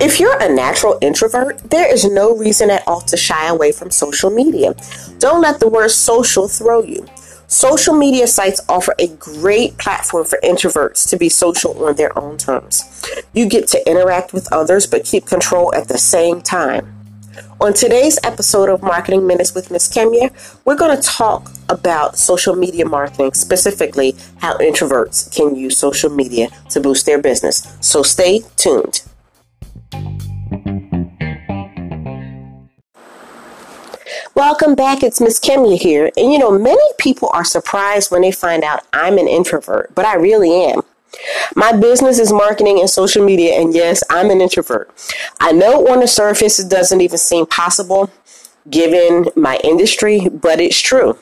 If you're a natural introvert, there is no reason at all to shy away from social media. Don't let the word social throw you. Social media sites offer a great platform for introverts to be social on their own terms. You get to interact with others but keep control at the same time. On today's episode of Marketing Minutes with Miss Kemia, we're going to talk about social media marketing, specifically how introverts can use social media to boost their business. So stay tuned. Welcome back. It's Miss Kemia here. And you know, many people are surprised when they find out I'm an introvert, but I really am. My business is marketing and social media, and yes, I'm an introvert. I know on the surface it doesn't even seem possible given my industry, but it's true.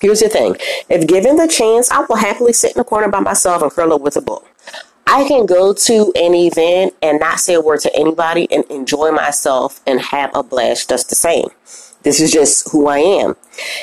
Here's the thing if given the chance, I will happily sit in the corner by myself and curl up with a book. I can go to an event and not say a word to anybody and enjoy myself and have a blast just the same. This is just who I am.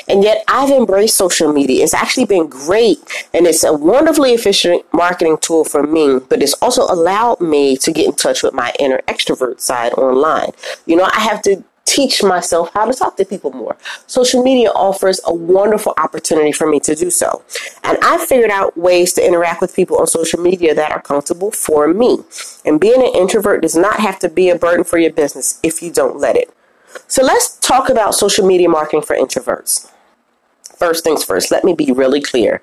And yet I've embraced social media. It's actually been great and it's a wonderfully efficient marketing tool for me, but it's also allowed me to get in touch with my inner extrovert side online. You know, I have to teach myself how to talk to people more. Social media offers a wonderful opportunity for me to do so. And I figured out ways to interact with people on social media that are comfortable for me. And being an introvert does not have to be a burden for your business if you don't let it. So let's talk about social media marketing for introverts. First things first, let me be really clear.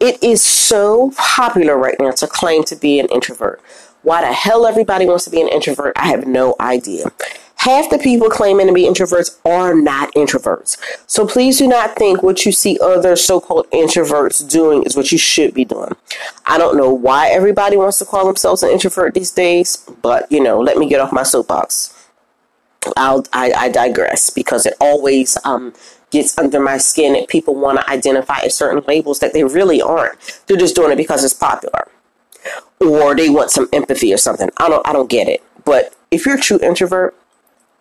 It is so popular right now to claim to be an introvert. Why the hell everybody wants to be an introvert, I have no idea. Half the people claiming to be introverts are not introverts. So please do not think what you see other so called introverts doing is what you should be doing. I don't know why everybody wants to call themselves an introvert these days, but you know, let me get off my soapbox. I'll, I, I digress because it always um, gets under my skin that people want to identify as certain labels that they really aren't. They're just doing it because it's popular, or they want some empathy or something. I don't I don't get it. But if you're a true introvert,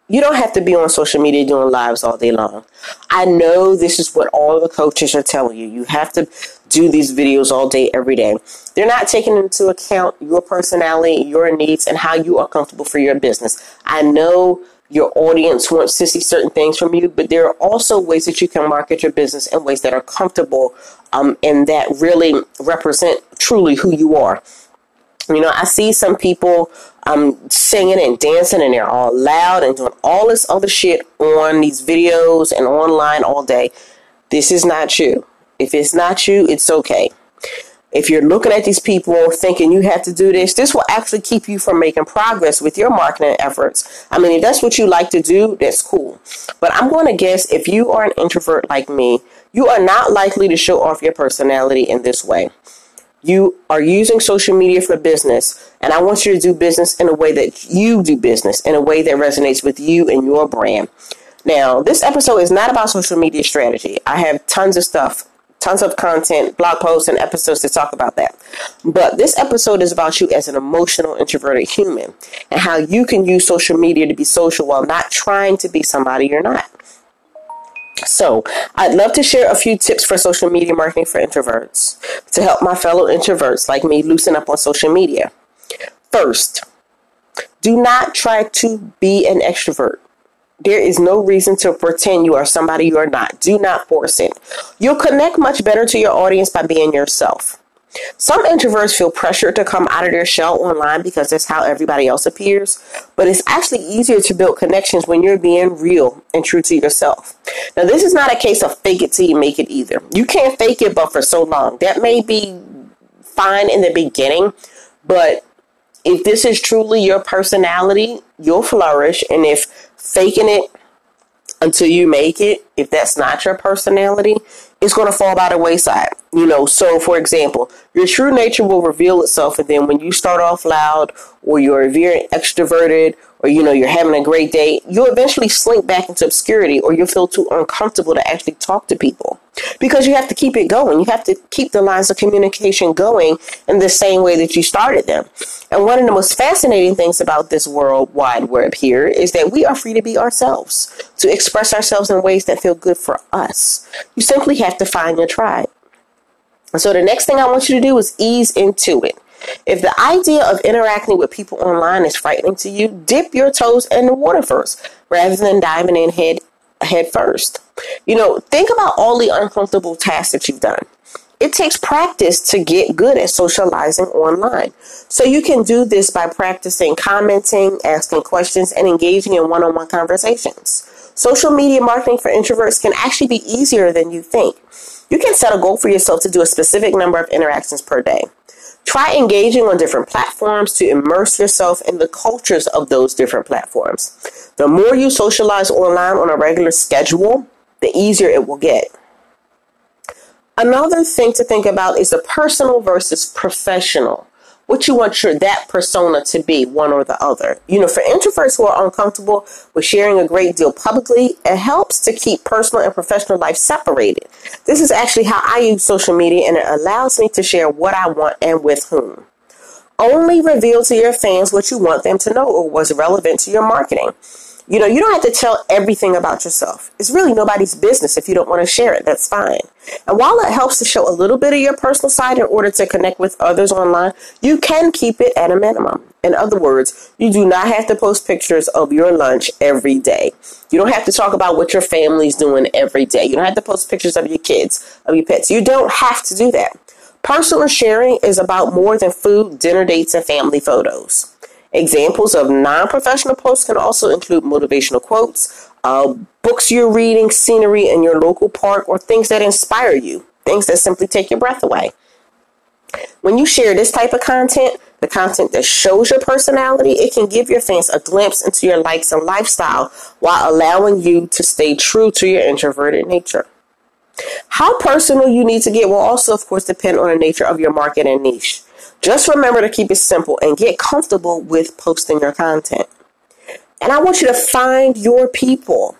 you don't have to be on social media doing lives all day long. I know this is what all the coaches are telling you. You have to do these videos all day, every day. They're not taking into account your personality, your needs, and how you are comfortable for your business. I know your audience wants to see certain things from you, but there are also ways that you can market your business in ways that are comfortable um, and that really represent truly who you are. You know, I see some people um, singing and dancing, and they're all loud and doing all this other shit on these videos and online all day. This is not you. If it's not you, it's okay if you're looking at these people thinking you have to do this, this will actually keep you from making progress with your marketing efforts. I mean, if that's what you like to do, that's cool. But I'm going to guess if you are an introvert like me, you are not likely to show off your personality in this way. You are using social media for business, and I want you to do business in a way that you do business, in a way that resonates with you and your brand. Now, this episode is not about social media strategy. I have tons of stuff tons of content, blog posts, and episodes to talk about that. But this episode is about you as an emotional, introverted human and how you can use social media to be social while not trying to be somebody you're not. So, I'd love to share a few tips for social media marketing for introverts to help my fellow introverts like me loosen up on social media. First, do not try to be an extrovert. There is no reason to pretend you are somebody you are not. Do not force it. You'll connect much better to your audience by being yourself. Some introverts feel pressure to come out of their shell online because that's how everybody else appears, but it's actually easier to build connections when you're being real and true to yourself. Now, this is not a case of fake it till you make it either. You can't fake it, but for so long. That may be fine in the beginning, but if this is truly your personality, you'll flourish. And if faking it until you make it, if that's not your personality, it's going to fall by the wayside. You know, so for example, your true nature will reveal itself, and then when you start off loud, or you're very extroverted, or you know you're having a great day, you'll eventually slink back into obscurity, or you'll feel too uncomfortable to actually talk to people because you have to keep it going. You have to keep the lines of communication going in the same way that you started them. And one of the most fascinating things about this world wide web here is that we are free to be ourselves, to express ourselves in ways that feel good for us. You simply have to find your tribe. So the next thing I want you to do is ease into it. If the idea of interacting with people online is frightening to you, dip your toes in the water first rather than diving in head head first. You know, think about all the uncomfortable tasks that you've done. It takes practice to get good at socializing online. So you can do this by practicing commenting, asking questions, and engaging in one on one conversations. Social media marketing for introverts can actually be easier than you think. You can set a goal for yourself to do a specific number of interactions per day. Try engaging on different platforms to immerse yourself in the cultures of those different platforms. The more you socialize online on a regular schedule, the easier it will get. Another thing to think about is the personal versus professional what you want your that persona to be, one or the other. You know, for introverts who are uncomfortable with sharing a great deal publicly, it helps to keep personal and professional life separated. This is actually how I use social media and it allows me to share what I want and with whom. Only reveal to your fans what you want them to know or what's relevant to your marketing. You know, you don't have to tell everything about yourself. It's really nobody's business if you don't want to share it. That's fine. And while it helps to show a little bit of your personal side in order to connect with others online, you can keep it at a minimum. In other words, you do not have to post pictures of your lunch every day. You don't have to talk about what your family's doing every day. You don't have to post pictures of your kids, of your pets. You don't have to do that. Personal sharing is about more than food, dinner dates, and family photos. Examples of non professional posts can also include motivational quotes, uh, books you're reading, scenery in your local park, or things that inspire you, things that simply take your breath away. When you share this type of content, the content that shows your personality, it can give your fans a glimpse into your likes and lifestyle while allowing you to stay true to your introverted nature. How personal you need to get will also, of course, depend on the nature of your market and niche. Just remember to keep it simple and get comfortable with posting your content. And I want you to find your people.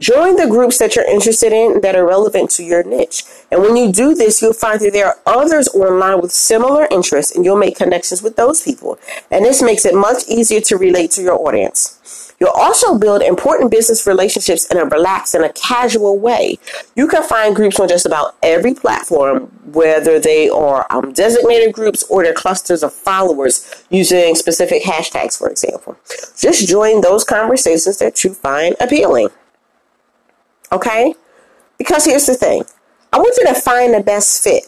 Join the groups that you're interested in that are relevant to your niche. And when you do this, you'll find that there are others online with similar interests and you'll make connections with those people. And this makes it much easier to relate to your audience. You'll also build important business relationships in a relaxed and a casual way. You can find groups on just about every platform, whether they are um, designated groups or they're clusters of followers using specific hashtags, for example. Just join those conversations that you find appealing. Okay? Because here's the thing I want you to find the best fit.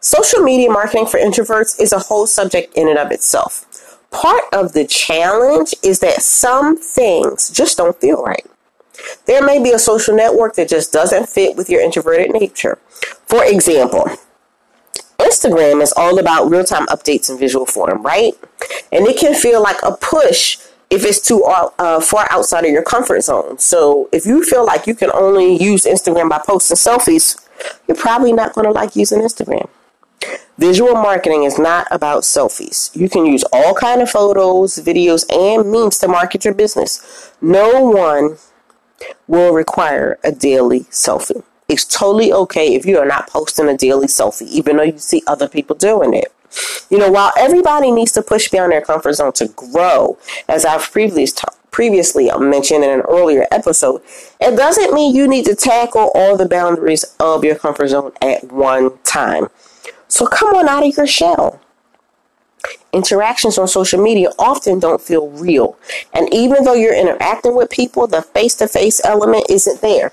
Social media marketing for introverts is a whole subject in and of itself part of the challenge is that some things just don't feel right. There may be a social network that just doesn't fit with your introverted nature. For example, Instagram is all about real time updates in visual form, right? And it can feel like a push if it's too uh, far outside of your comfort zone. So if you feel like you can only use Instagram by posting selfies, you're probably not going to like using Instagram. Visual marketing is not about selfies. You can use all kind of photos, videos, and memes to market your business. No one will require a daily selfie. It's totally okay if you are not posting a daily selfie, even though you see other people doing it. You know, while everybody needs to push beyond their comfort zone to grow, as I've previously previously mentioned in an earlier episode, it doesn't mean you need to tackle all the boundaries of your comfort zone at one time. So come on out of your shell. Interactions on social media often don't feel real. And even though you're interacting with people, the face to face element isn't there.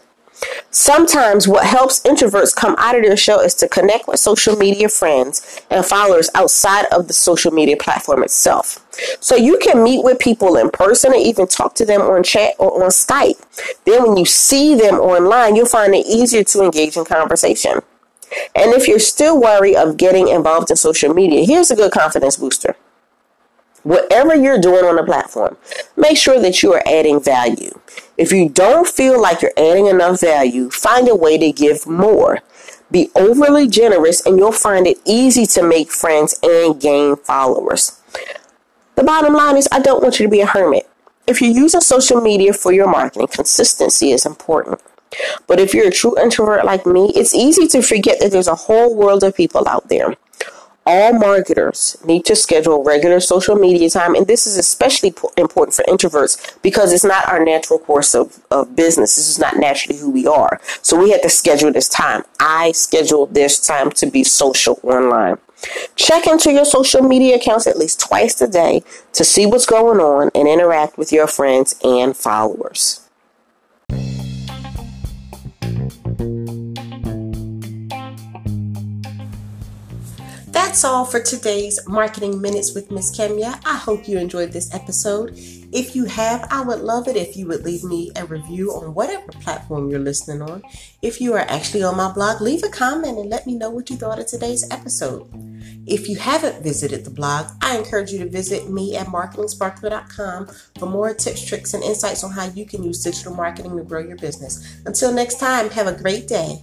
Sometimes what helps introverts come out of their shell is to connect with social media friends and followers outside of the social media platform itself. So you can meet with people in person and even talk to them on chat or on Skype. Then when you see them online, you'll find it easier to engage in conversation. And if you're still worried of getting involved in social media, here's a good confidence booster. Whatever you're doing on the platform, make sure that you are adding value. If you don't feel like you're adding enough value, find a way to give more. Be overly generous, and you'll find it easy to make friends and gain followers. The bottom line is, I don't want you to be a hermit. If you're using social media for your marketing, consistency is important. But if you're a true introvert like me, it's easy to forget that there's a whole world of people out there. all marketers need to schedule regular social media time, and this is especially important for introverts because it's not our natural course of, of business. This is not naturally who we are. So we had to schedule this time. I scheduled this time to be social online. Check into your social media accounts at least twice a day to see what's going on and interact with your friends and followers. That's all for today's Marketing Minutes with Miss Kemya. I hope you enjoyed this episode. If you have, I would love it if you would leave me a review on whatever platform you're listening on. If you are actually on my blog, leave a comment and let me know what you thought of today's episode. If you haven't visited the blog, I encourage you to visit me at marketingsparkler.com for more tips, tricks, and insights on how you can use digital marketing to grow your business. Until next time, have a great day.